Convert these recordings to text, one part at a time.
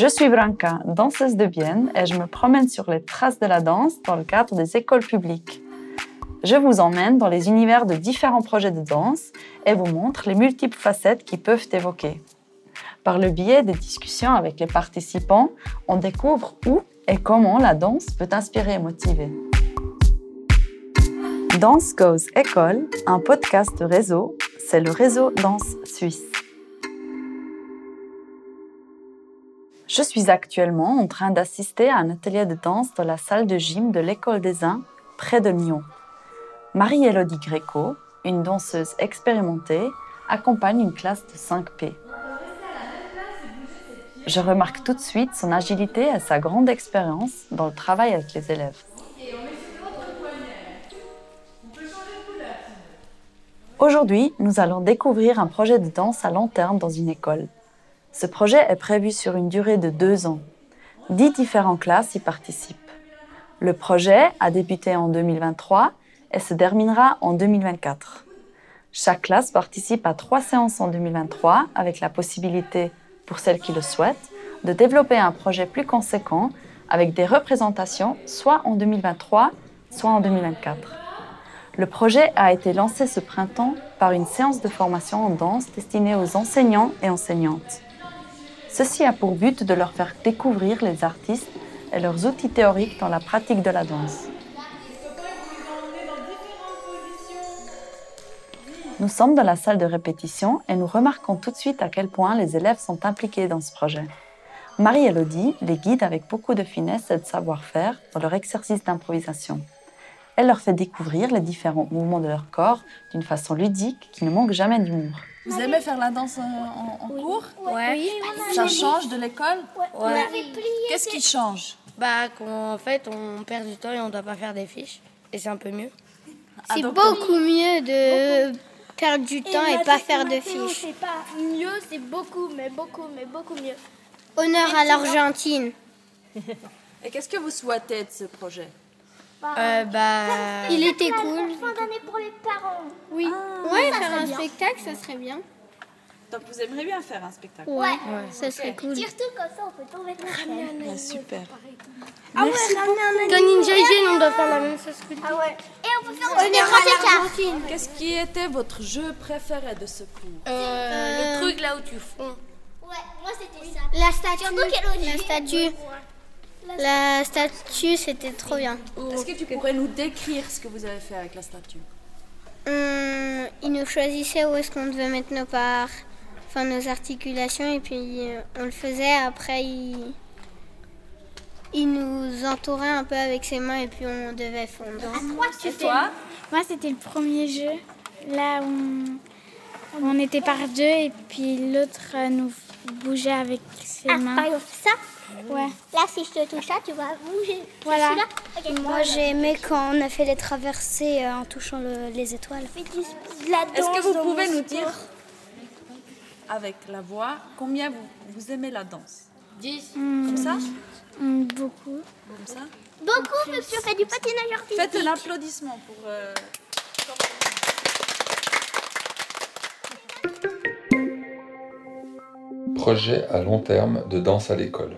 Je suis Branca, danseuse de Bienne, et je me promène sur les traces de la danse dans le cadre des écoles publiques. Je vous emmène dans les univers de différents projets de danse et vous montre les multiples facettes qui peuvent évoquer. Par le biais des discussions avec les participants, on découvre où et comment la danse peut inspirer et motiver. Dance Goes École, un podcast réseau, c'est le réseau Danse Suisse. Je suis actuellement en train d'assister à un atelier de danse dans la salle de gym de l'École des Inns, près de Lyon. Marie-Élodie Gréco, une danseuse expérimentée, accompagne une classe de 5P. Je remarque tout de suite son agilité et sa grande expérience dans le travail avec les élèves. Aujourd'hui, nous allons découvrir un projet de danse à long terme dans une école. Ce projet est prévu sur une durée de deux ans. Dix différentes classes y participent. Le projet a débuté en 2023 et se terminera en 2024. Chaque classe participe à trois séances en 2023 avec la possibilité, pour celles qui le souhaitent, de développer un projet plus conséquent avec des représentations soit en 2023, soit en 2024. Le projet a été lancé ce printemps par une séance de formation en danse destinée aux enseignants et enseignantes. Ceci a pour but de leur faire découvrir les artistes et leurs outils théoriques dans la pratique de la danse. Nous sommes dans la salle de répétition et nous remarquons tout de suite à quel point les élèves sont impliqués dans ce projet. Marie-Élodie les guide avec beaucoup de finesse et de savoir-faire dans leur exercice d'improvisation. Elle leur fait découvrir les différents mouvements de leur corps d'une façon ludique qui ne manque jamais d'humour. Vous aimez faire la danse en, en cours? Oui. Ça change de l'école? Ouais. Qu'est-ce qui change? Bah, qu'en fait, on perd du temps et on doit pas faire des fiches. Et c'est un peu mieux. Ah, C'est donc, beaucoup mieux de perdre du temps et, pas faire de fiches. C'est pas mieux, c'est beaucoup, mais beaucoup, mais beaucoup mieux. Honneur à l'Argentine. Et qu'est-ce que vous souhaitez de ce projet? Euh, bah. Il était cool. Fin d'année pour les parents. Oui. ouais, faire un spectacle, ça serait bien. Donc vous aimeriez bien faire un spectacle Ouais, ça serait cool. Surtout comme ça, on peut tomber dans le ciel. Ah, Super. Ah ouais, ramener un Dans Ninja Isen, on doit faire la même chose que lui. Ah ouais. Et on peut faire aussi des grands écarts. Qu'est-ce qui était votre jeu préféré de ce cours Le truc là où tu fonds. Ouais, moi c'était ça. La statue. Surtout qu'elle La statue. La statue, c'était trop bien. Est-ce que tu pourrais nous décrire ce que vous avez fait avec la statue? Hum, il nous choisissait où est-ce qu'on devait mettre nos parts, enfin nos articulations, et puis euh, on le faisait. Après, il, il nous entourait un peu avec ses mains, et puis on devait fondre. Et toi? Moi, c'était le premier jeu. Là, on, on était par deux et puis l'autre euh, nous bougeait avec ses Ah, mains. ça? Ouais. Là, si je te touche ça, tu vas bouger. Voilà. Moi, j'ai aimé quand on a fait les traversées euh, en touchant le- les étoiles. Est-ce que vous pouvez nous dire, avec la voix, combien vous, vous aimez la danse? 10. Comme ça? Hum, beaucoup. Comme ça? Beaucoup, parce que je fais du patinage artistique. Faites un applaudissement pour... euh, Projet à long terme de danse à l'école.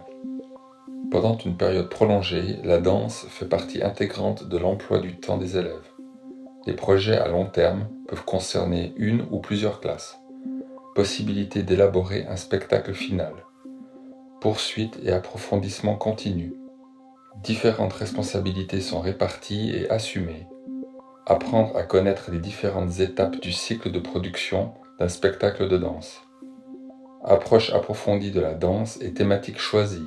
Pendant une période prolongée, la danse fait partie intégrante de l'emploi du temps des élèves. Les projets à long terme peuvent concerner une ou plusieurs classes. Possibilité d'élaborer un spectacle final. Poursuite et approfondissement continu. Différentes responsabilités sont réparties et assumées. Apprendre à connaître les différentes étapes du cycle de production d'un spectacle de danse approche approfondie de la danse et thématique choisie,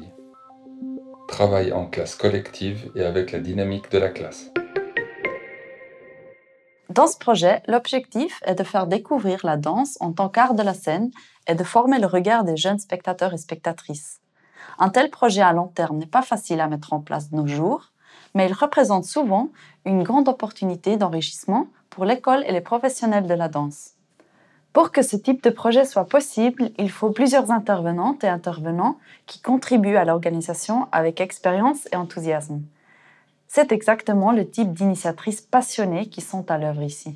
travail en classe collective et avec la dynamique de la classe. Dans ce projet, l'objectif est de faire découvrir la danse en tant qu'art de la scène et de former le regard des jeunes spectateurs et spectatrices. Un tel projet à long terme n'est pas facile à mettre en place de nos jours, mais il représente souvent une grande opportunité d'enrichissement pour l'école et les professionnels de la danse. Pour que ce type de projet soit possible, il faut plusieurs intervenantes et intervenants qui contribuent à l'organisation avec expérience et enthousiasme. C'est exactement le type d'initiatrices passionnées qui sont à l'œuvre ici.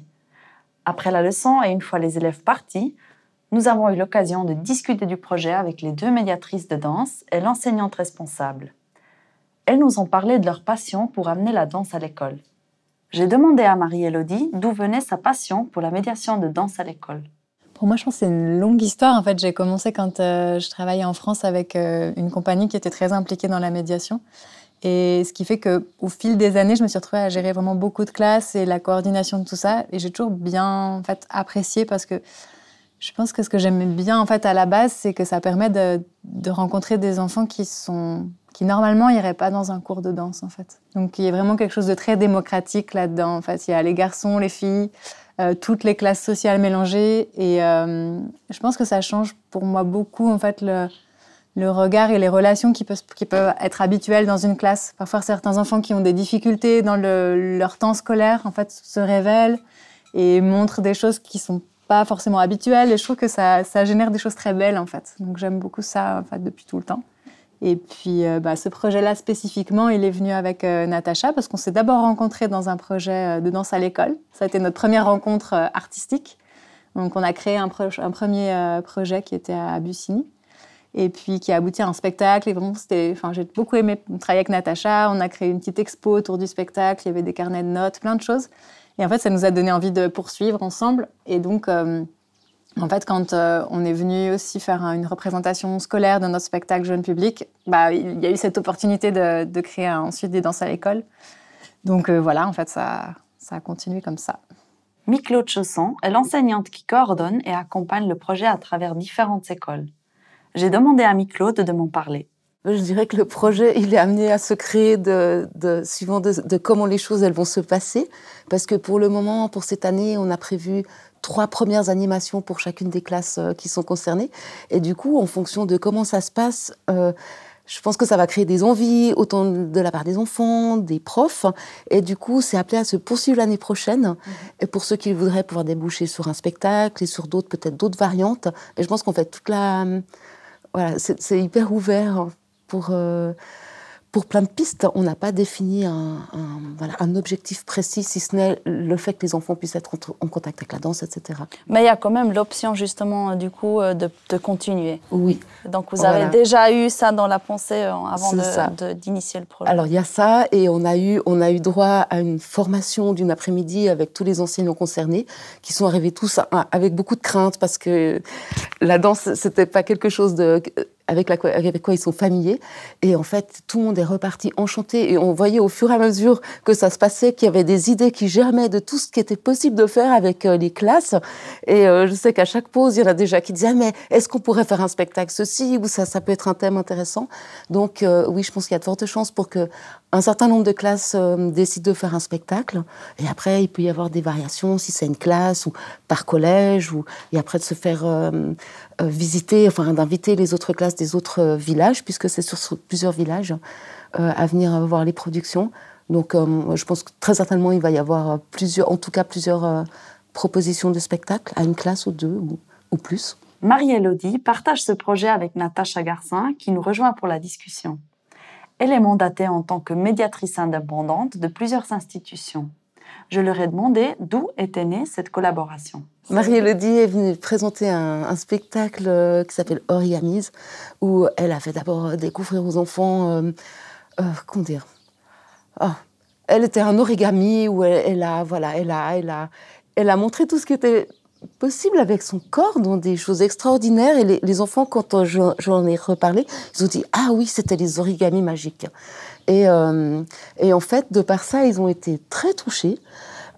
Après la leçon et une fois les élèves partis, nous avons eu l'occasion de discuter du projet avec les deux médiatrices de danse et l'enseignante responsable. Elles nous ont parlé de leur passion pour amener la danse à l'école. J'ai demandé à Marie-Élodie d'où venait sa passion pour la médiation de danse à l'école. Pour moi, je pense que c'est une longue histoire. En fait, j'ai commencé quand euh, je travaillais en France avec euh, une compagnie qui était très impliquée dans la médiation. Et ce qui fait qu'au fil des années, je me suis retrouvée à gérer vraiment beaucoup de classes et la coordination de tout ça. Et j'ai toujours bien en fait, apprécié parce que je pense que ce que j'aime bien en fait à la base, c'est que ça permet de, de, rencontrer des enfants qui sont qui normalement n'iraient pas dans un cours de danse en fait. Donc il y a vraiment quelque chose de très démocratique là-dedans. En fait, il y a les garçons, les filles, euh, toutes les classes sociales mélangées et euh, je pense que ça change pour moi beaucoup en fait le, le regard et les relations qui peuvent, qui peuvent être habituelles dans une classe. Parfois certains enfants qui ont des difficultés dans le, leur temps scolaire en fait se révèlent et montrent des choses qui sont pas forcément habituelles et je trouve que ça, ça génère des choses très belles en fait. Donc j'aime beaucoup ça en fait depuis tout le temps. Et puis, euh, bah, ce projet-là spécifiquement, il est venu avec euh, Natacha parce qu'on s'est d'abord rencontrés dans un projet euh, de danse à l'école. Ça a été notre première rencontre artistique. Donc, on a créé un, un premier projet qui était à Bussigny et puis qui a abouti à un spectacle. Et vraiment, c'était, enfin, j'ai beaucoup aimé travailler avec Natacha. On a créé une petite expo autour du spectacle. Il y avait des carnets de notes, plein de choses. Et en fait, ça nous a donné envie de poursuivre ensemble. Et donc, en fait, quand euh, on est venu aussi faire une représentation scolaire de notre spectacle jeune public, bah, il y a eu cette opportunité de, créer ensuite des danses à l'école. Donc euh, voilà, en fait, ça, ça a continué comme ça. Mi-Claude Chausson est l'enseignante qui coordonne et accompagne le projet à travers différentes écoles. J'ai demandé à Mi-Claude de m'en parler. Je dirais que le projet, il est amené à se créer de, de suivant de, de, comment les choses elles vont se passer. Parce que pour le moment, pour cette année, on a prévu trois premières animations pour chacune des classes euh, qui sont concernées. Et du coup, en fonction de comment ça se passe, euh, je pense que ça va créer des envies, autant de la part des enfants, des profs. Et du coup, c'est appelé à se poursuivre l'année prochaine. Mhm. Et pour ceux qui voudraient pouvoir déboucher sur un spectacle et sur d'autres, peut-être d'autres variantes. Et je pense qu'en fait, toute la. Voilà, c'est hyper ouvert pour. Euh, pour plein de pistes, on n'a pas défini un, voilà, un, objectif précis, si ce n'est le fait que les enfants puissent être en, contact avec la danse, etc. Mais il y a quand même l'option, justement, du coup, euh, de, de, continuer. Oui. Donc, vous avez déjà eu ça dans la pensée euh, avant d'initier le projet Alors, il y a ça, et on a eu, on a eu droit à une formation d'une après-midi avec tous les enseignants concernés, qui sont arrivés tous avec beaucoup de crainte, parce que la danse, c'était pas quelque chose de avec, avec quoi ils sont familiers. Et en fait, tout le monde est reparti enchanté. Et on voyait au fur et à mesure que ça se passait, qu'il y avait des idées qui germaient de tout ce qui était possible de faire avec euh, les classes. Et euh, je sais qu'à chaque pause, il y en a déjà qui disaient, ah, mais est-ce qu'on pourrait faire un spectacle ceci ou ça, ça peut être un thème intéressant. Donc euh, oui, je pense qu'il y a de fortes chances pour que un certain nombre de classes décident de faire un spectacle. Et après, il peut y avoir des variations, si c'est une classe ou par collège, ou, et après de se faire euh, visiter, enfin d'inviter les autres classes des autres euh, villages, puisque c'est sur plusieurs villages, euh, à venir voir les productions. Donc je pense que très certainement il va y avoir plusieurs, en tout cas plusieurs propositions de spectacles à une classe ou deux ou, ou plus. Marie-Élodie partage ce projet avec Natacha Garcin qui nous rejoint pour la discussion. Elle est mandatée en tant que médiatrice indépendante de plusieurs institutions. Je leur ai demandé d'où était née cette collaboration. Marie-Élodie est venue présenter un, spectacle euh, qui s'appelle Origamis, où elle a fait d'abord découvrir aux enfants, euh, euh, comment dire, oh, elle était un origami où elle, a, voilà, elle a, elle a, elle a montré tout ce qui était possible avec son corps, dans des choses extraordinaires. Et les, enfants, quand j'en ai reparlé, ils ont dit ah oui, c'était les origamis magiques. Et, et en fait, de par ça, ils ont été très touchés.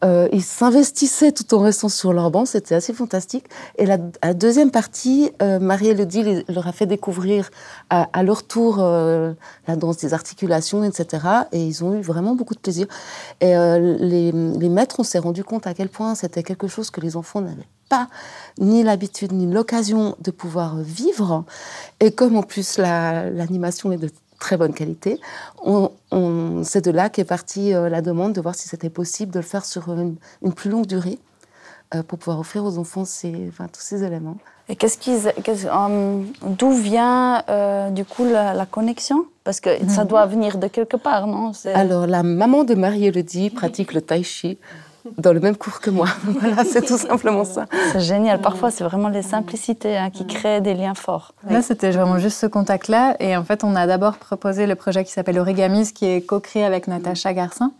Euh, ils s'investissaient tout en restant sur leur banc, c'était assez fantastique. Et la, deuxième partie, euh, Marie-Élodie leur a fait découvrir à, leur tour euh, la danse des articulations, etc. Et ils ont eu vraiment beaucoup de plaisir. Et les, maîtres, on s'est rendu compte à quel point c'était quelque chose que les enfants n'avaient pas ni l'habitude ni l'occasion de pouvoir vivre. Et comme en plus l'animation est de très bonne qualité. On, c'est de là qu'est partie euh, la demande de voir si c'était possible de le faire sur une, plus longue durée euh, pour pouvoir offrir aux enfants ces, enfin, tous ces éléments. Et qu'est-ce qu'ils, euh, d'où vient du coup la, connexion? Parce que ça mhm. doit venir de quelque part, non? Alors la maman de Marie-Élodie pratique le tai chi dans le même cours que moi. voilà, c'est tout simplement ça. C'est génial. Parfois, c'est vraiment les simplicités hein, qui créent des liens forts. Là, c'était vraiment juste ce contact-là. Et en fait, on a d'abord proposé le projet qui s'appelle Origamis, qui est co-créé avec Natacha Garcin.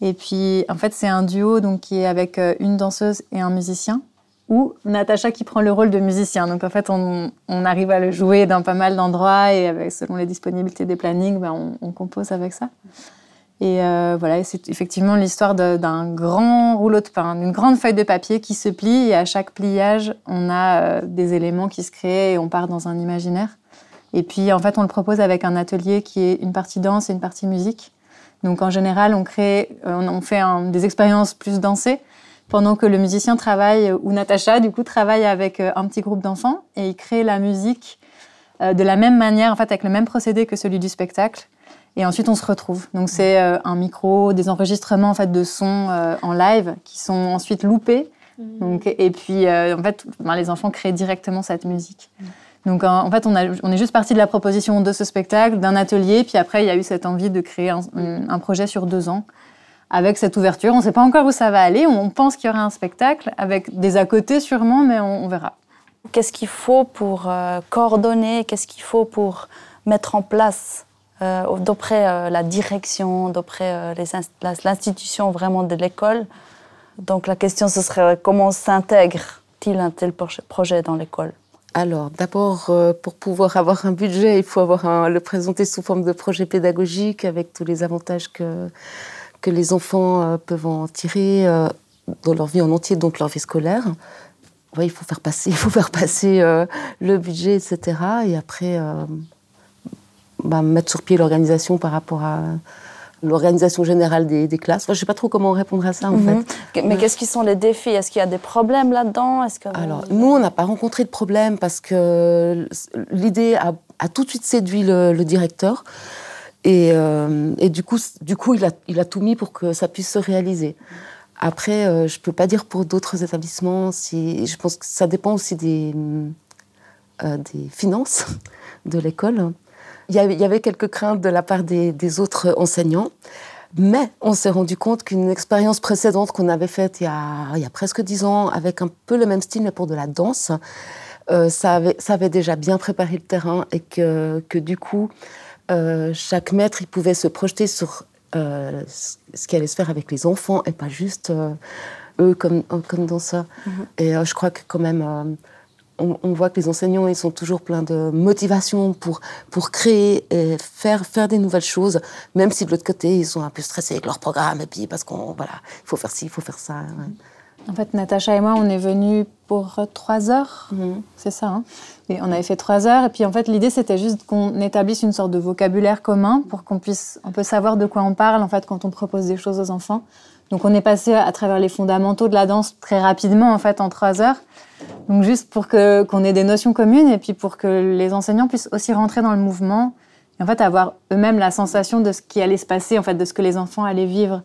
Et puis, en fait, c'est un duo donc, qui est avec euh, une danseuse et un musicien, ou Natacha qui prend le rôle de musicien. Donc, en fait, on, on arrive à le jouer dans pas mal d'endroits et avec, selon les disponibilités des plannings, ben, on, on, compose avec ça. Et euh, voilà, c'est effectivement l'histoire d'un grand rouleau de pain, d'une grande feuille de papier qui se plie et à chaque pliage, on a euh, des éléments qui se créent et on part dans un imaginaire. Et puis, en fait, on le propose avec un atelier qui est une partie danse et une partie musique. Donc en général, on, crée, euh, on fait des expériences plus dansées pendant que le musicien travaille, ou Natacha, du coup, travaille avec euh, un petit groupe d'enfants et il crée la musique euh, de la même manière, en fait, avec le même procédé que celui du spectacle. Et ensuite, on se retrouve. Donc c'est un micro, des enregistrements en fait de sons en live qui sont ensuite loupés. Mmh. Donc, et puis, en fait, les enfants créent directement cette musique. Mmh. Donc en fait, on, est juste parti de la proposition de ce spectacle, d'un atelier, puis après, il y a eu cette envie de créer un, projet sur deux ans avec cette ouverture. On ne sait pas encore où ça va aller. On pense qu'il y aura un spectacle avec des à côté sûrement, mais on, verra. Qu'est-ce qu'il faut pour euh, coordonner? Qu'est-ce qu'il faut pour mettre en place? Euh, d'après euh, la direction, d'après l'institution vraiment de l'école Donc la question, ce serait comment s'intègre-t-il un tel projet dans l'école? Alors, d'abord, euh, pour pouvoir avoir un budget, il faut avoir le présenter sous forme de projet pédagogique avec tous les avantages que, que les enfants euh, peuvent en tirer euh, dans leur vie en entier, donc leur vie scolaire. il faut faire passer, il faut faire passer le budget, etc. Et après, bah, mettre sur pied l'organisation par rapport à l'organisation générale des, classes. je ne sais pas trop comment répondre à ça, en mhm. fait. Mais qu'est-ce qui sont les défis? Est-ce qu'il y a des problèmes là-dedans? Que... Alors, nous, on n'a pas rencontré de problème parce que l'idée a, tout de suite séduit le, directeur. Et, euh, et, du coup, du coup il, a, il a tout mis pour que ça puisse se réaliser. Après, euh, je ne peux pas dire pour d'autres établissements. Si, je pense que ça dépend aussi des, euh, des finances de l'école. Il y avait quelques craintes de la part des, autres enseignants. Mais on s'est rendu compte qu'une expérience précédente qu'on avait faite il y, a, presque dix ans, avec un peu le même style, mais pour de la danse, euh, ça, avait, ça, avait, déjà bien préparé le terrain et que, que du coup, euh, chaque maître, il pouvait se projeter sur euh, ce qui allait se faire avec les enfants et pas juste eux comme, comme danseurs. Mm-hmm. Et je crois que quand même on, voit que les enseignants, ils sont toujours pleins de motivation pour, pour créer et faire, faire des nouvelles choses, même si de l'autre côté, ils sont un peu stressés avec leur programme, et puis parce qu'on, voilà, il faut faire ci, il faut faire ça. En fait, Natacha et moi, on est venus pour trois heures, mhm. c'est ça. Hein et on avait fait trois heures, et puis en fait, l'idée, c'était juste qu'on établisse une sorte de vocabulaire commun pour qu'on puisse un peu savoir de quoi on parle, en fait, quand on propose des choses aux enfants. Donc, on est passé à travers les fondamentaux de la danse très rapidement, en fait, en trois heures. Donc juste pour que, qu'on ait des notions communes et puis pour que les enseignants puissent aussi rentrer dans le mouvement et en fait avoir eux-mêmes la sensation de ce qui allait se passer, en fait, de ce que les enfants allaient vivre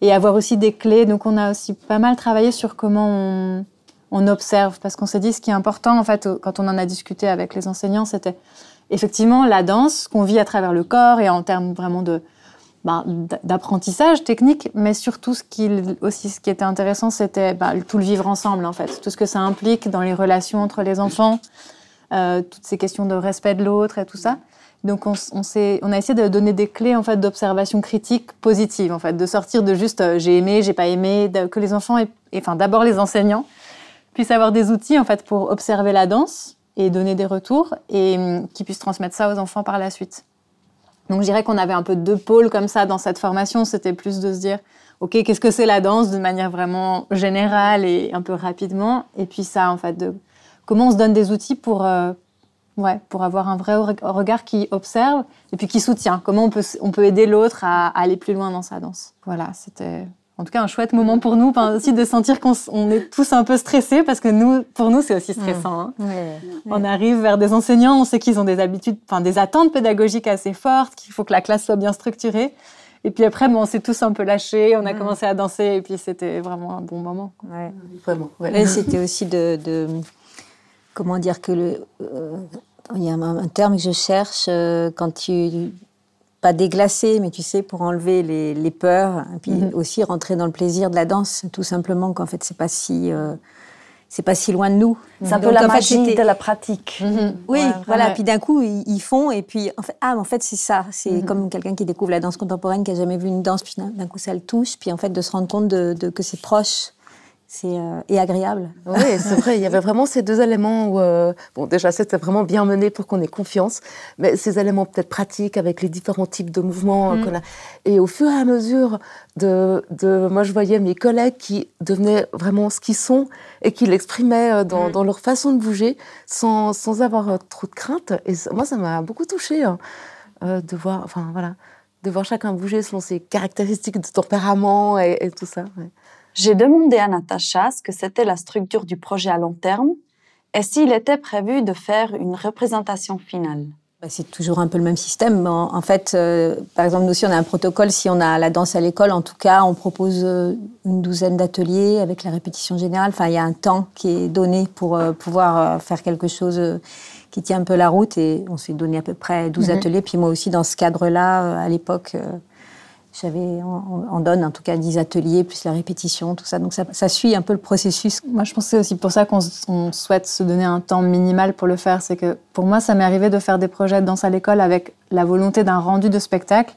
et avoir aussi des clés. Donc on a aussi pas mal travaillé sur comment on, on observe parce qu'on s'est dit ce qui est important en fait quand on en a discuté avec les enseignants, c'était effectivement la danse qu'on vit à travers le corps et en termes vraiment de ben, d'apprentissage technique, mais surtout ce qui, aussi ce qui était intéressant, c'était ben, tout le vivre ensemble en fait, tout ce que ça implique dans les relations entre les enfants, euh, toutes ces questions de respect de l'autre et tout ça. Donc on, on, on, a essayé de donner des clés en fait d'observation critique positive en fait, de sortir de juste euh, j'ai aimé, j'ai pas aimé, que les enfants et, enfin d'abord les enseignants puissent avoir des outils en fait pour observer la danse et donner des retours et hum, qu'ils puissent transmettre ça aux enfants par la suite. Donc je dirais qu'on avait un peu deux pôles comme ça dans cette formation. C'était plus de se dire, OK, qu'est-ce que c'est la danse de manière vraiment générale et un peu rapidement? Et puis ça, en fait, de comment on se donne des outils pour, euh, ouais, pour avoir un vrai regard qui observe et puis qui soutient? Comment on peut, on peut aider l'autre à aller plus loin dans sa danse? Voilà, c'était en tout cas un chouette moment pour nous, aussi de sentir qu'on est tous un peu stressés parce que nous, pour nous, c'est aussi stressant. Hein. On arrive vers des enseignants, on sait qu'ils ont des habitudes, enfin des attentes pédagogiques assez fortes, qu'il faut que la classe soit bien structurée. Et puis après, bon, on s'est tous un peu lâchés, on a commencé à danser et puis c'était vraiment un bon moment. Vraiment. c'était aussi de, comment dire que le, euh, il y a un, terme que je cherche euh, quand tu pas déglacer, mais tu sais, pour enlever les, les peurs, et puis Mhm. aussi rentrer dans le plaisir de la danse, tout simplement, qu'en fait, c'est pas si, euh, c'est pas si loin de nous. C'est un peu la fait, magie de la pratique. Oui, Ouais, voilà. Puis d'un coup, ils, ils font, et puis en fait, ah, mais en fait, c'est ça. C'est Mhm. comme quelqu'un qui découvre la danse contemporaine, qui a jamais vu une danse, puis d'un coup, ça le touche, puis en fait, de se rendre compte de, de- que c'est proche, euh, et agréable. Oui, c'est vrai, il y avait vraiment ces deux éléments où, euh, bon, déjà, c'était vraiment bien mené pour qu'on ait confiance, mais ces éléments peut-être pratiques avec les différents types de mouvements Mm. qu'on a. Et au fur et à mesure de, de. Moi, je voyais mes collègues qui devenaient vraiment ce qu'ils sont et qui l'exprimaient euh, dans, dans leur façon de bouger sans, sans avoir euh, trop de crainte. Et moi, ça m'a beaucoup touchée hein, de voir, enfin, voilà, de voir chacun bouger selon ses caractéristiques de tempérament et, et tout ça. ouais. J'ai demandé à Natacha ce que c'était la structure du projet à long terme et s'il était prévu de faire une représentation finale. Bah, C'est toujours un peu le même système. En, fait, euh, par exemple, nous aussi, on a un protocole. Si on a la danse à l'école, en tout cas, on propose euh, une douzaine d'ateliers avec la répétition générale. Enfin, il y a un temps qui est donné pour euh, pouvoir faire quelque chose qui tient un peu la route. Et on s'est donné à peu près 12 Mhm. ateliers. Puis moi aussi, dans ce cadre-là, à l'époque, j'avais, on, on donne en tout cas 10 ateliers, plus la répétition, tout ça. Donc ça, suit un peu le processus. Moi, je pense que c'est aussi pour ça qu'on souhaite se donner un temps minimal pour le faire. C'est que pour moi, ça m'est arrivé de faire des projets de danse à l'école avec la volonté d'un rendu de spectacle.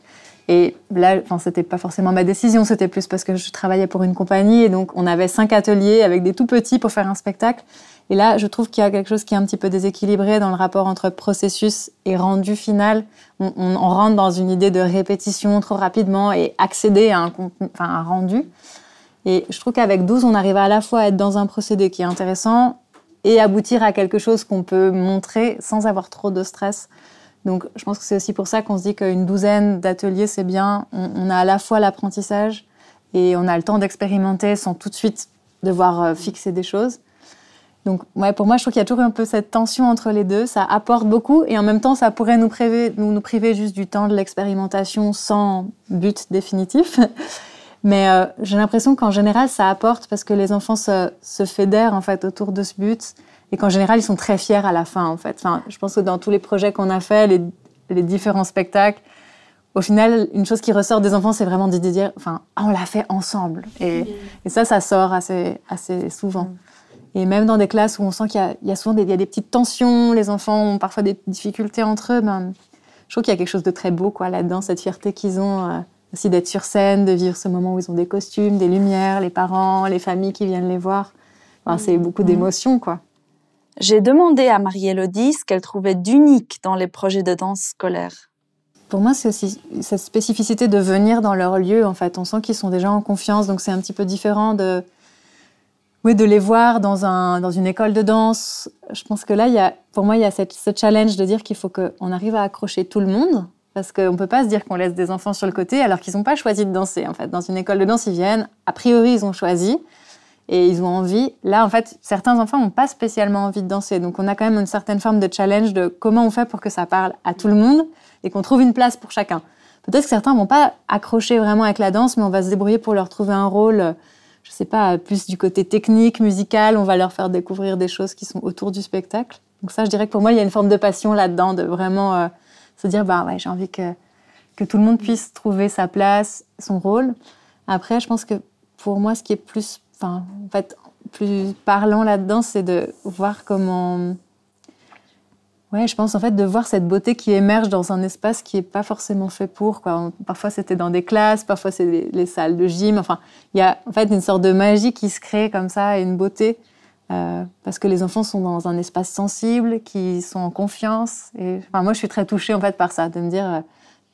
Et là, enfin, c'était pas forcément ma décision, c'était plus parce que je travaillais pour une compagnie et donc on avait cinq ateliers avec des tout petits pour faire un spectacle. Et là, je trouve qu'il y a quelque chose qui est un petit peu déséquilibré dans le rapport entre processus et rendu final. On, rentre dans une idée de répétition trop rapidement et accéder à un, rendu. Et je trouve qu'avec 12, on arrive à la fois à être dans un procédé qui est intéressant et aboutir à quelque chose qu'on peut montrer sans avoir trop de stress. Donc je pense que c'est aussi pour ça qu'on se dit qu'une douzaine d'ateliers, c'est bien. On, on a à la fois l'apprentissage et on a le temps d'expérimenter sans tout de suite devoir euh, fixer des choses. Donc ouais, pour moi, je trouve qu'il y a toujours un peu cette tension entre les deux. Ça apporte beaucoup et en même temps, ça pourrait nous priver, nous, nous priver juste du temps de l'expérimentation sans but définitif. Mais euh, j'ai l'impression qu'en général, ça apporte parce que les enfants se, se fédèrent en fait autour de ce but et qu'en général, ils sont très fiers à la fin. En fait, enfin, je pense que dans tous les projets qu'on a faits, les, les différents spectacles, au final, une chose qui ressort des enfants, c'est vraiment de dire, enfin, ah, on l'a fait ensemble. Et, et ça, ça sort assez, assez souvent. Et même dans des classes où on sent qu'il y a, il y a souvent des, il y a des petites tensions, les enfants ont parfois des difficultés entre eux, ben, je trouve qu'il y a quelque chose de très beau quoi, là-dedans, cette fierté qu'ils ont euh, aussi d'être sur scène, de vivre ce moment où ils ont des costumes, des lumières, les parents, les familles qui viennent les voir. Enfin, c'est beaucoup d'émotions, quoi. J'ai demandé à Marie-Élodie ce qu'elle trouvait d'unique dans les projets de danse scolaire. Pour moi, c'est aussi cette spécificité de venir dans leur lieu. En fait, on sent qu'ils sont déjà en confiance, donc c'est un petit peu différent de, oui, de les voir dans, un, dans une école de danse. Je pense que là, pour moi, il y a ce challenge de dire qu'il faut qu'on arrive à accrocher tout le monde. Parce qu'on ne peut pas se dire qu'on laisse des enfants sur le côté alors qu'ils n'ont pas choisi de danser. En fait, dans une école de danse, ils viennent. A priori, ils ont choisi et ils ont envie. Là, en fait, certains enfants n'ont pas spécialement envie de danser. Donc, on a quand même une certaine forme de challenge de comment on fait pour que ça parle à tout le monde et qu'on trouve une place pour chacun. Peut-être que certains vont pas accrocher vraiment avec la danse, mais on va se débrouiller pour leur trouver un rôle, je sais pas, plus du côté technique, musical. On va leur faire découvrir des choses qui sont autour du spectacle. Donc ça, je dirais que pour moi, il y a une forme de passion là-dedans, de vraiment euh, se dire, bah ouais, j'ai envie que, que tout le monde puisse trouver sa place, son rôle. Après, je pense que pour moi, ce qui est plus, enfin, en fait, plus parlant là-dedans, c'est de voir comment Ouais, je pense en fait de voir cette beauté qui émerge dans un espace qui n'est pas forcément fait pour. Quoi. Parfois c'était dans des classes, parfois c'est les, les, salles de gym. Enfin, il y a en fait une sorte de magie qui se crée comme ça une beauté euh, parce que les enfants sont dans un espace sensible, qui sont en confiance. Et moi je suis très touchée en fait par ça, de me dire euh,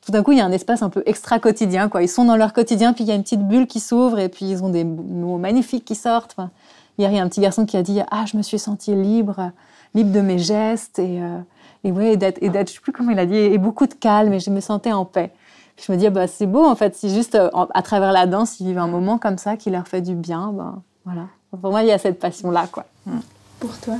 tout d'un coup il y a un espace un peu extra quotidien. Quoi. Ils sont dans leur quotidien, puis il y a une petite bulle qui s'ouvre et puis ils ont des mots magnifiques qui sortent. Hier il y a un petit garçon qui a dit ah je me suis sentie libre libre de mes gestes et, euh, et ouais, d'être, et d'être, je plus comment il a dit, et beaucoup de calme, et je me sentais en paix. Puis je me dis, bah, c'est beau, en fait, si juste euh, à travers la danse, ils vivent un moment comme ça qui leur fait du bien, ben, voilà. Pour moi, il y a cette passion-là, quoi. Pour toi?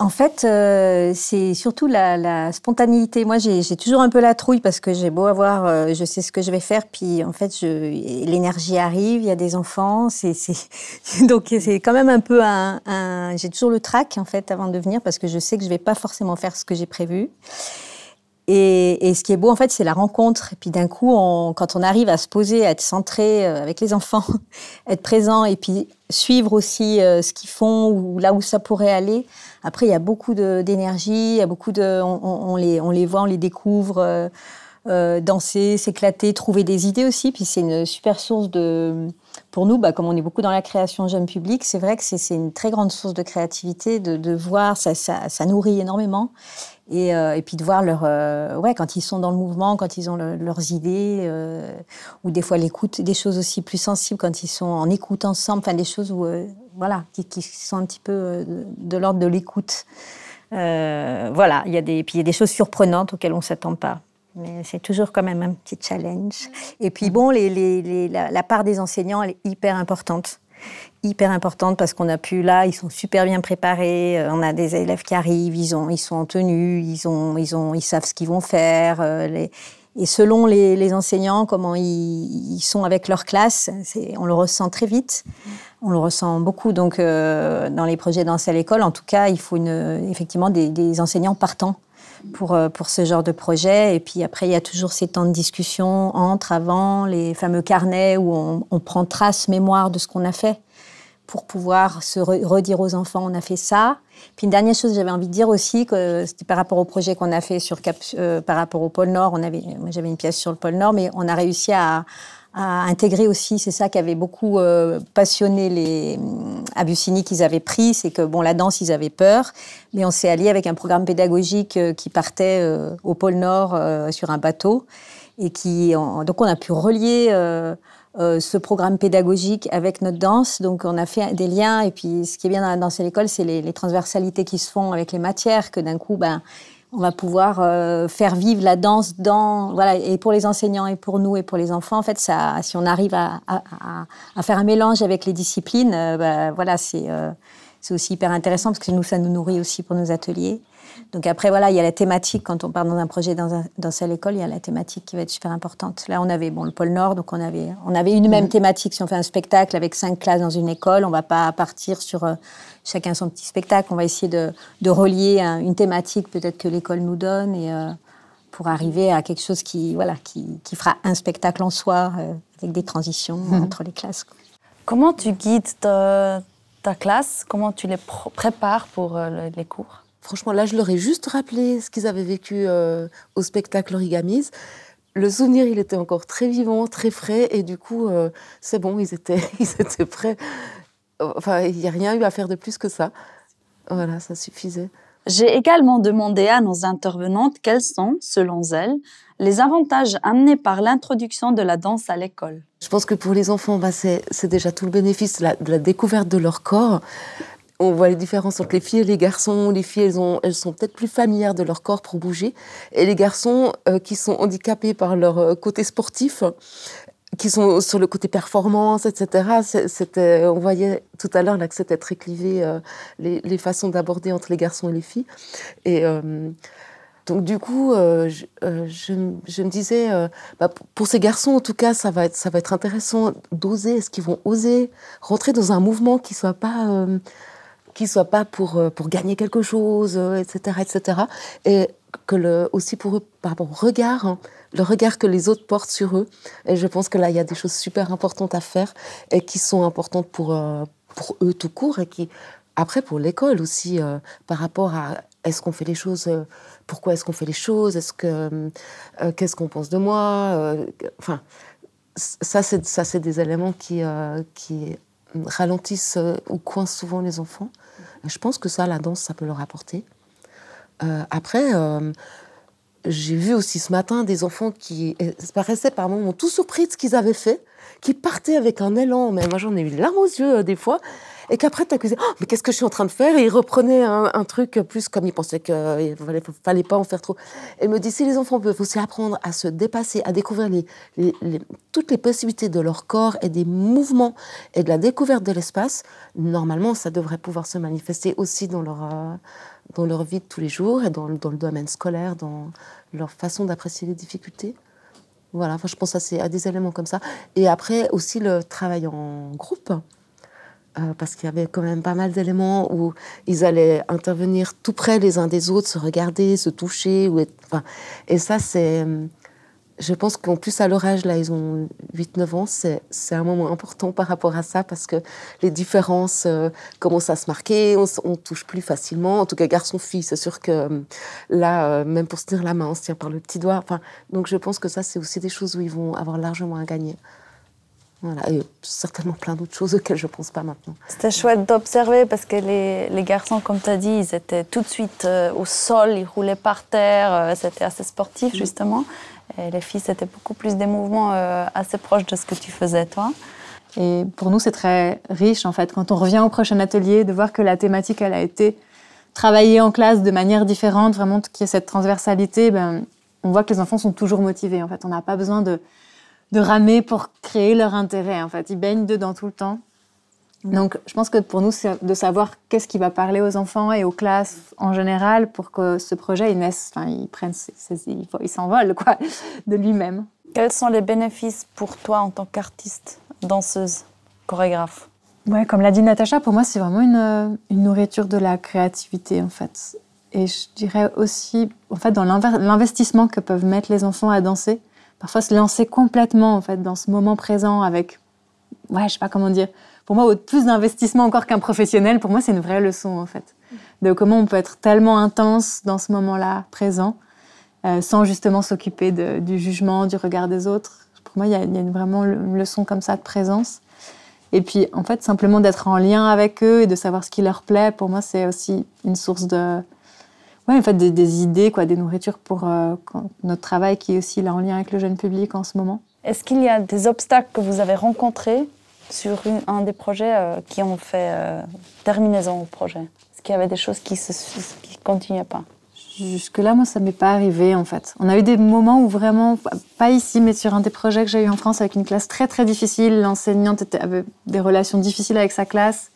En fait, euh, c'est surtout la, spontanéité. Moi, j'ai toujours un peu la trouille parce que j'ai beau avoir, euh, je sais ce que je vais faire, puis en fait, l'énergie arrive, il y a des enfants, donc c'est quand même un peu un, j'ai toujours le trac en fait avant de venir parce que je sais que je vais pas forcément faire ce que j'ai prévu. Et, ce qui est beau, en fait, c'est la rencontre. Et puis d'un coup, quand on arrive à se poser, à être centré euh, avec les enfants, être présent et puis suivre aussi euh, ce qu'ils font ou là où ça pourrait aller. Après, il y a beaucoup d'énergie, il y a beaucoup de, on, on, les, on les voit, on les découvre. Euh, euh, danser, s'éclater, trouver des idées aussi. Puis c'est une super source de, pour nous, bah, comme on est beaucoup dans la création jeune public, c'est vrai que c'est une très grande source de créativité, de, de voir, ça, ça, ça, nourrit énormément. Et, euh, et, puis de voir leur, euh, ouais, quand ils sont dans le mouvement, quand ils ont le, leurs idées, euh, ou des fois l'écoute, des choses aussi plus sensibles quand ils sont en écoute ensemble, enfin des choses où, euh, voilà, qui, sont un petit peu euh, de, l'ordre de l'écoute. voilà, il y a des, puis il y a des choses surprenantes auxquelles on s'attend pas. Mais c'est toujours quand même un petit challenge. Et puis bon, les, la, part des enseignants, elle est hyper importante. Hyper importante parce qu'on a pu, là, ils sont super bien préparés. On a des élèves qui arrivent, ils, ont, ils sont en tenue, ils, ont, ils, ont, ils savent ce qu'ils vont faire. Et selon les, les, enseignants, comment ils, ils, sont avec leur classe, on le ressent très vite. On le ressent beaucoup. Donc, euh, dans les projets Danse à l'école, en tout cas, il faut une, effectivement des, des enseignants partants pour, euh, pour ce genre de projet. Et puis après, il y a toujours ces temps de discussion entre, avant, les fameux carnets où on, on prend trace, mémoire de ce qu'on a fait pour pouvoir se re redire aux enfants on a fait ça. Puis une dernière chose, j'avais envie de dire aussi que c'était par rapport au projet qu'on a fait sur Cap, euh, par rapport au pôle Nord. On avait, moi j'avais une pièce sur le pôle Nord, mais on a réussi à, intégrer aussi, c'est ça qui avait beaucoup euh, passionné les à Bussigny qu'ils avaient pris, c'est que bon la danse ils avaient peur, mais on s'est allié avec un programme pédagogique euh, qui partait euh, au pôle Nord euh, sur un bateau et qui donc on a pu relier euh, ce programme pédagogique avec notre danse. Donc on a fait des liens. Et puis ce qui est bien dans la danse à l'école, c'est les, les, transversalités qui se font avec les matières que d'un coup ben on va pouvoir euh, faire vivre la danse dans voilà et pour les enseignants et pour nous et pour les enfants. En fait ça si on arrive à, à, à faire un mélange avec les disciplines euh, bah, voilà c'est euh, c'est aussi hyper intéressant parce que nous ça nous nourrit aussi pour nos ateliers donc après voilà il y a la thématique quand on part dans un projet dans un, dans cette école il y a la thématique qui va être super importante là on avait bon le pôle Nord donc on avait on avait une même thématique si on fait un spectacle avec cinq classes dans une école on va pas partir sur chacun son petit spectacle. On va essayer de, de relier un, une thématique peut-être que l'école nous donne et euh, pour arriver à quelque chose qui, voilà, qui, qui fera un spectacle en soi euh, avec des transitions mmh. entre les classes. Comment tu guides ta, ta classe? Comment tu les pr prépares pour euh, les cours? Franchement, là, je leur ai juste rappelé ce qu'ils avaient vécu euh, au spectacle Origamise. Le souvenir, il était encore très vivant, très frais, et du coup, euh, c'est bon, ils étaient, ils étaient prêts enfin, il n'y a rien eu à faire de plus que ça. Voilà, ça suffisait. J'ai également demandé à nos intervenantes quels sont, selon elles, les avantages amenés par l'introduction de la danse à l'école. Je pense que pour les enfants, bah, c'est déjà tout le bénéfice de la, de la, découverte de leur corps. On voit les différences entre les filles et les garçons. Les filles, elles, ont, elles sont peut-être plus familières de leur corps pour bouger. Et les garçons, euh, qui sont handicapés par leur euh, côté sportif, qui sont sur le côté performance, etc. On voyait tout à l'heure là que c'était très clivé euh, les, façons d'aborder entre les garçons et les filles. Et donc du coup, je, me disais, bah, pour ces garçons en tout cas, ça va être, ça va être intéressant d'oser. Est-ce qu'ils vont oser rentrer dans un mouvement qui soit pas qui soit pas pour pour gagner quelque chose, etc., etc. Et que aussi pour eux, par rapport regard, hein, le regard que les autres portent sur eux. Et je pense que là, il y a des choses super importantes à faire et qui sont importantes pour, euh, pour eux tout court et qui, après, pour l'école aussi, euh, par rapport à est-ce qu'on fait les choses, euh, pourquoi est-ce qu'on fait les choses, est-ce que, euh, qu'est-ce qu'on pense de moi, euh, enfin, ça, c'est, ça, c'est des éléments qui, euh, qui ralentissent ou coincent souvent les enfants. Je pense que ça, la danse, ça peut leur apporter. après, j'ai vu aussi ce matin des enfants qui paraissaient par moments tout surpris de ce qu'ils avaient fait, qui partaient avec un élan, mais moi j'en ai eu larmes aux yeux euh, des fois, et qu'après t'accusais, oh, mais qu'est-ce que je suis en train de faire? Et ils reprenaient un, truc plus comme ils pensaient qu'il ne fallait, pas en faire trop. Et me dit, si les enfants peuvent aussi apprendre à se dépasser, à découvrir toutes les possibilités de leur corps et des mouvements et de la découverte de l'espace, normalement ça devrait pouvoir se manifester aussi dans leur... Euh, dans leur vie de tous les jours et dans, dans le domaine scolaire, dans leur façon d'apprécier les difficultés. Voilà, enfin, je pense à, ces, à des éléments comme ça. Et après, aussi le travail en groupe. Parce qu'il y avait quand même pas mal d'éléments où ils allaient intervenir tout près les uns des autres, se regarder, se toucher. Ou et ça, c'est je pense qu'en plus, à leur âge, là, ils ont 8-9 ans, c'est un moment important par rapport à ça parce que les différences euh, commencent à se marquer, on, on, touche plus facilement. En tout cas, garçon-fille, c'est sûr que euh, là, euh, même pour se tenir la main, on se tient par le petit doigt. Donc, je pense que ça, c'est aussi des choses où ils vont avoir largement à gagner. Voilà, et certainement plein d'autres choses auxquelles je ne pense pas maintenant. C'était chouette d'observer parce que les, les, garçons, comme tu as dit, ils étaient tout de suite au sol, ils roulaient par terre, c'était assez sportif justement. Et les filles, c'était beaucoup plus des mouvements euh, assez proches de ce que tu faisais, toi. Et pour nous, c'est très riche, en fait, quand on revient au prochain atelier, de voir que la thématique, elle a été travaillée en classe de manière différente, vraiment qu'il y ait cette transversalité, ben, on voit que les enfants sont toujours motivés. En fait, on n'a pas besoin de, de ramer pour créer leur intérêt. En fait, ils baignent dedans tout le temps. Donc, je pense que pour nous, c'est de savoir qu'est-ce qui va parler aux enfants et aux classes en général pour que ce projet il naisse, enfin, il prenne, il s'envole quoi, de lui-même. Quels sont les bénéfices pour toi en tant qu'artiste, danseuse, chorégraphe? Ouais, comme l'a dit Natacha, pour moi, c'est vraiment une, une, nourriture de la créativité en fait. Et je dirais aussi, en fait, dans l'investissement que peuvent mettre les enfants à danser, parfois se lancer complètement en fait dans ce moment présent avec, ouais, je sais pas comment dire pour moi, plus d'investissement encore qu'un professionnel, pour moi, c'est une vraie leçon, en fait. De comment on peut être tellement intense dans ce moment-là, présent, euh, sans justement s'occuper du jugement, du regard des autres. Pour moi, il y a, vraiment une leçon comme ça de présence. Et puis, en fait, simplement d'être en lien avec eux et de savoir ce qui leur plaît, pour moi, c'est aussi une source de. Ouais, en fait, des, idées, quoi, des nourritures pour euh, notre travail qui est aussi là en lien avec le jeune public en ce moment. Est-ce qu'il y a des obstacles que vous avez rencontrés sur un des projets euh, qui ont fait euh, terminaison au projet? Est-ce qu'il y avait des choses qui ne continuaient pas? Jusque-là, moi, ça ne m'est pas arrivé, en fait. On a eu des moments où vraiment, pas ici, mais sur un des projets que j'ai eu en France avec une classe très, très difficile. L'enseignante avait des relations difficiles avec sa classe.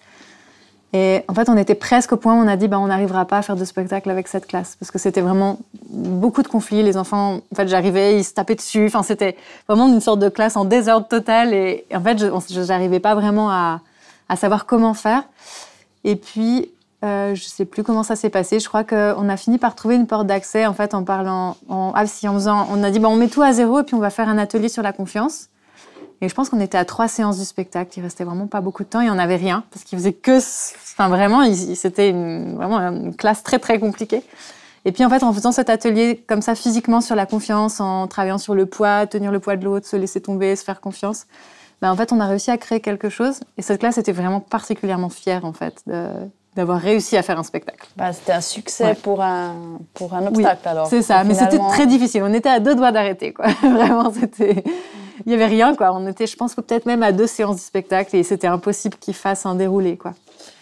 Et en fait, on était presque au point où on a dit, bah, on n'arrivera pas à faire de spectacle avec cette classe. Parce que c'était vraiment beaucoup de conflits. Les enfants, en fait, j'arrivais, ils se tapaient dessus. Enfin, c'était vraiment une sorte de classe en désordre total. Et, en fait, je n'arrivais pas vraiment à, savoir comment faire. Et puis, euh, je sais plus comment ça s'est passé. Je crois qu'on a fini par trouver une porte d'accès, en fait, en parlant, en, ah, si, en faisant, on a dit, bah, on met tout à zéro et puis on va faire un atelier sur la confiance. Et je pense qu'on était à trois séances du spectacle. Il restait vraiment pas beaucoup de temps et on n'avait rien parce qu'il faisait que, enfin vraiment, c'était une, vraiment une classe très très compliquée. Et puis en fait, en faisant cet atelier comme ça physiquement sur la confiance, en travaillant sur le poids, tenir le poids de l'autre, se laisser tomber, se faire confiance, ben en fait, on a réussi à créer quelque chose. Et cette classe était vraiment particulièrement fière en fait d'avoir réussi à faire un spectacle. Bah, c'était un succès pour, un, pour un obstacle oui, alors. C'est ça, mais c'était très difficile. On était à deux doigts d'arrêter, quoi. Vraiment, c'était il n'y avait rien, quoi. On était, je pense, peut-être même à deux séances du spectacle et c'était impossible qu'il fasse un déroulé, quoi.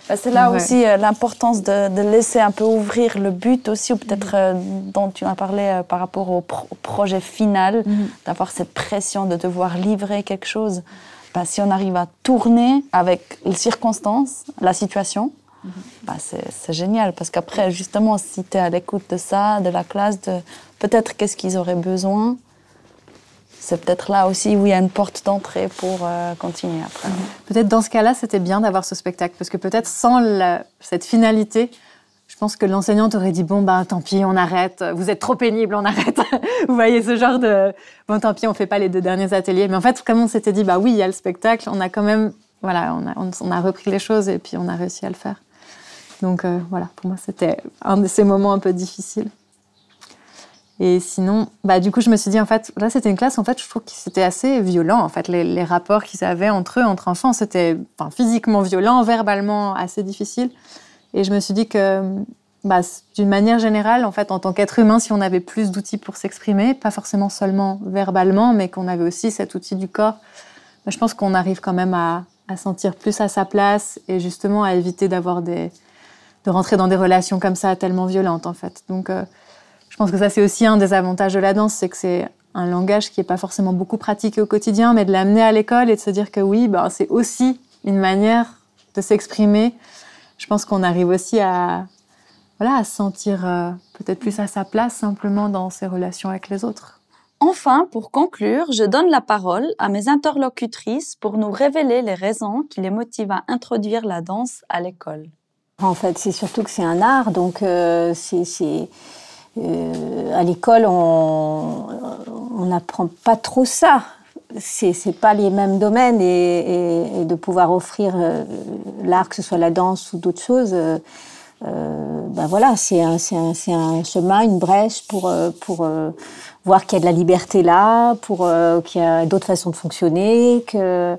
Bah, c'est là aussi euh, l'importance de, laisser un peu ouvrir le but aussi, ou peut-être euh, dont tu as parlé euh, par rapport au, projet final, mhm. d'avoir cette pression de devoir livrer quelque chose. Bah, si on arrive à tourner avec les circonstances, la situation, mhm. bah, c'est génial. Parce qu'après, justement, si tu es à l'écoute de ça, de la classe, de peut-être qu'est-ce qu'ils auraient besoin, c'est peut-être là aussi où il y a une porte d'entrée pour euh, continuer après. Peut-être dans ce cas-là, c'était bien d'avoir ce spectacle, parce que peut-être sans cette finalité, je pense que l'enseignante aurait dit bon ben tant pis, on arrête. Vous êtes trop pénible, on arrête. vous voyez ce genre de bon tant pis, on fait pas les deux derniers ateliers. Mais en fait, comme on s'était dit bah oui, il y a le spectacle, on a quand même voilà, on a, on a repris les choses et puis on a réussi à le faire. Donc euh, voilà, pour moi c'était un de ces moments un peu difficiles. Et sinon, bah, du coup, je me suis dit, en fait, là, c'était une classe, en fait, je trouve que c'était assez violent, en fait, les, rapports qu'ils avaient entre eux, entre enfants, c'était physiquement violent, verbalement assez difficile. Et je me suis dit que, bah, d'une manière générale, en fait, en tant qu'être humain, si on avait plus d'outils pour s'exprimer, pas forcément seulement verbalement, mais qu'on avait aussi cet outil du corps, bah, je pense qu'on arrive quand même à, à, sentir plus à sa place et justement à éviter d'avoir des, de rentrer dans des relations comme ça tellement violentes, en fait. Donc, euh, je pense que ça, c'est aussi un des avantages de la danse, c'est que c'est un langage qui n'est pas forcément beaucoup pratiqué au quotidien, mais de l'amener à l'école et de se dire que oui, ben, c'est aussi une manière de s'exprimer. Je pense qu'on arrive aussi à, voilà, à se sentir euh, peut-être plus à sa place simplement dans ses relations avec les autres. Enfin, pour conclure, je donne la parole à mes interlocutrices pour nous révéler les raisons qui les motivent à introduire la danse à l'école. En fait, c'est surtout que c'est un art, donc euh, c'est à l'école on n'apprend pas trop ça. C'est pas les mêmes domaines et, et, de pouvoir offrir euh, l'art, que ce soit la danse ou d'autres choses. Euh, ben voilà, c'est un, un, un, chemin, une brèche pour, pour voir qu'il y a de la liberté là, pour qu'il y a d'autres façons de fonctionner, que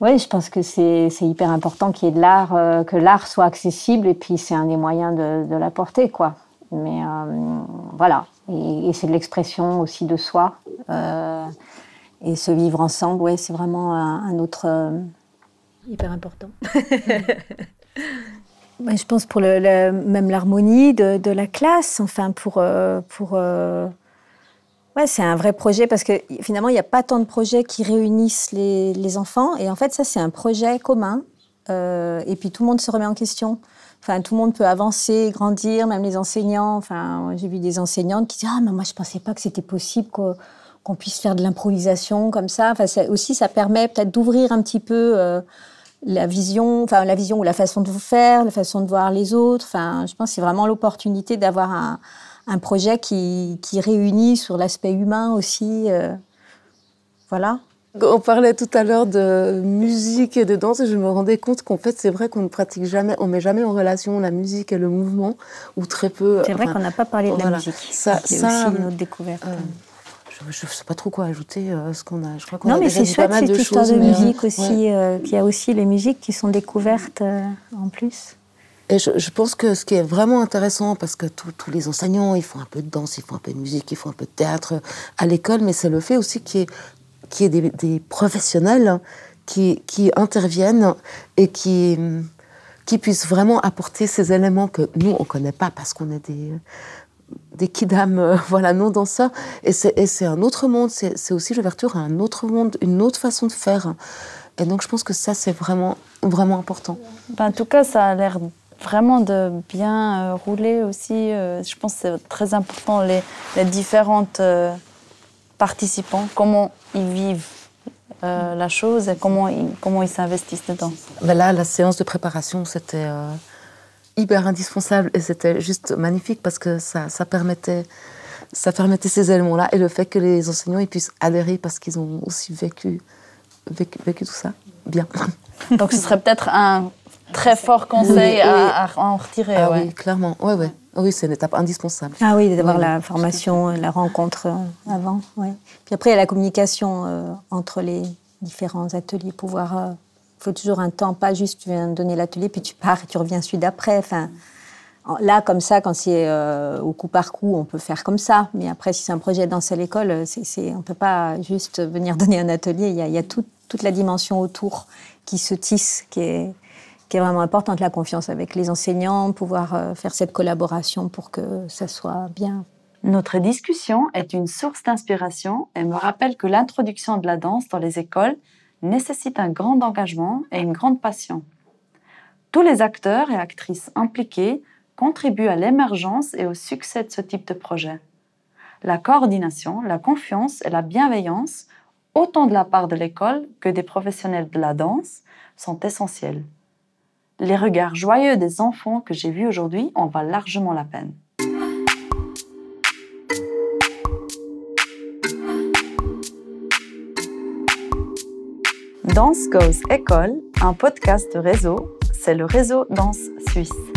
oui, je pense que c'est hyper important qu'il y ait de l'art, euh, que l'art soit accessible et puis c'est un des moyens de, de l'apporter, quoi. Mais euh, voilà, et, c'est de l'expression aussi de soi. Euh, et se vivre ensemble, ouais, c'est vraiment un, autre. hyper important. je pense pour le, même l'harmonie de, de, la classe, enfin pour. pour Ouais, c'est un vrai projet parce que finalement, il n'y a pas tant de projets qui réunissent les, les enfants. Et en fait, ça, c'est un projet commun. Euh, et puis tout le monde se remet en question. Enfin, tout le monde peut avancer, grandir, même les enseignants. Enfin, j'ai vu des enseignantes qui disent Ah, mais moi, je pensais pas que c'était possible qu'on puisse faire de l'improvisation comme ça. Enfin, aussi, ça permet peut-être d'ouvrir un petit peu euh, la vision, enfin, la vision ou la façon de vous faire, la façon de voir les autres. Enfin, je pense que c'est vraiment l'opportunité d'avoir un projet qui, qui réunit sur l'aspect humain aussi. Euh, voilà. On parlait tout à l'heure de musique et de danse et je me rendais compte qu'en fait c'est vrai qu'on ne pratique jamais, on met jamais en relation la musique et le mouvement ou très peu. C'est vrai qu'on n'a pas parlé de la musique. Ça, c'est aussi une autre découverte. Euh, je ne sais pas trop quoi ajouter euh, ce qu'on a. Je crois qu'on a mais c'est chouette cette histoire de musique aussi. qu'il y a aussi les musiques qui sont découvertes en plus. Et je, pense que ce qui est vraiment intéressant, parce que tous les enseignants, ils font un peu de danse, ils font un peu de musique, ils font un peu de théâtre à l'école, mais c'est le fait aussi qu'il y ait, des, professionnels qui, qui, interviennent et qui, qui puissent vraiment apporter ces éléments que nous, on ne connaît pas parce qu'on est des, des kidam, euh, voilà, non danseurs. Et c'est un autre monde, c'est aussi l'ouverture à un autre monde, une autre façon de faire. Et donc, je pense que ça, c'est vraiment, vraiment important. Ben, en tout cas, ça a l'air vraiment de bien euh, rouler aussi. Euh, je pense que c'est très important, les, les différentes euh, participants, comment ils vivent la chose et comment ils comment ils s'investissent dedans. Ben là, la séance de préparation, c'était hyper indispensable et c'était juste magnifique parce que ça, ça, permettait, ça permettait ces éléments-là et le fait que les enseignants ils puissent adhérer parce qu'ils ont aussi vécu, vécu, vécu tout ça bien. Donc ce serait peut-être un très fort conseil à, en retirer. Ah oui, clairement. Ouais, ouais. Oui, c'est une étape indispensable. Ah oui, d'avoir la formation, la rencontre euh, avant. Ouais. Puis après, il y a la communication euh, entre les différents ateliers. Pouvoir, il euh, faut toujours un temps, pas juste tu viens donner l'atelier, puis tu pars et tu reviens celui d'après. Enfin, là, comme ça, quand c'est au coup par coup, on peut faire comme ça. Mais après, si c'est un projet dans à l'école, c'est, on ne peut pas juste venir donner un atelier. Il y a, il y a toute la dimension autour qui se tisse, qui est, qui est vraiment importante, la confiance avec les enseignants, pouvoir euh, faire cette collaboration pour que ça soit bien. Notre discussion est une source d'inspiration et me rappelle que l'introduction de la danse dans les écoles nécessite un grand engagement et une grande passion. Tous les acteurs et actrices impliqués contribuent à l'émergence et au succès de ce type de projet. La coordination, la confiance et la bienveillance, autant de la part de l'école que des professionnels de la danse, sont essentiels les regards joyeux des enfants que j'ai vus aujourd'hui en valent largement la peine. Danse Goes École, un podcast réseau, c'est le réseau Danse Suisse.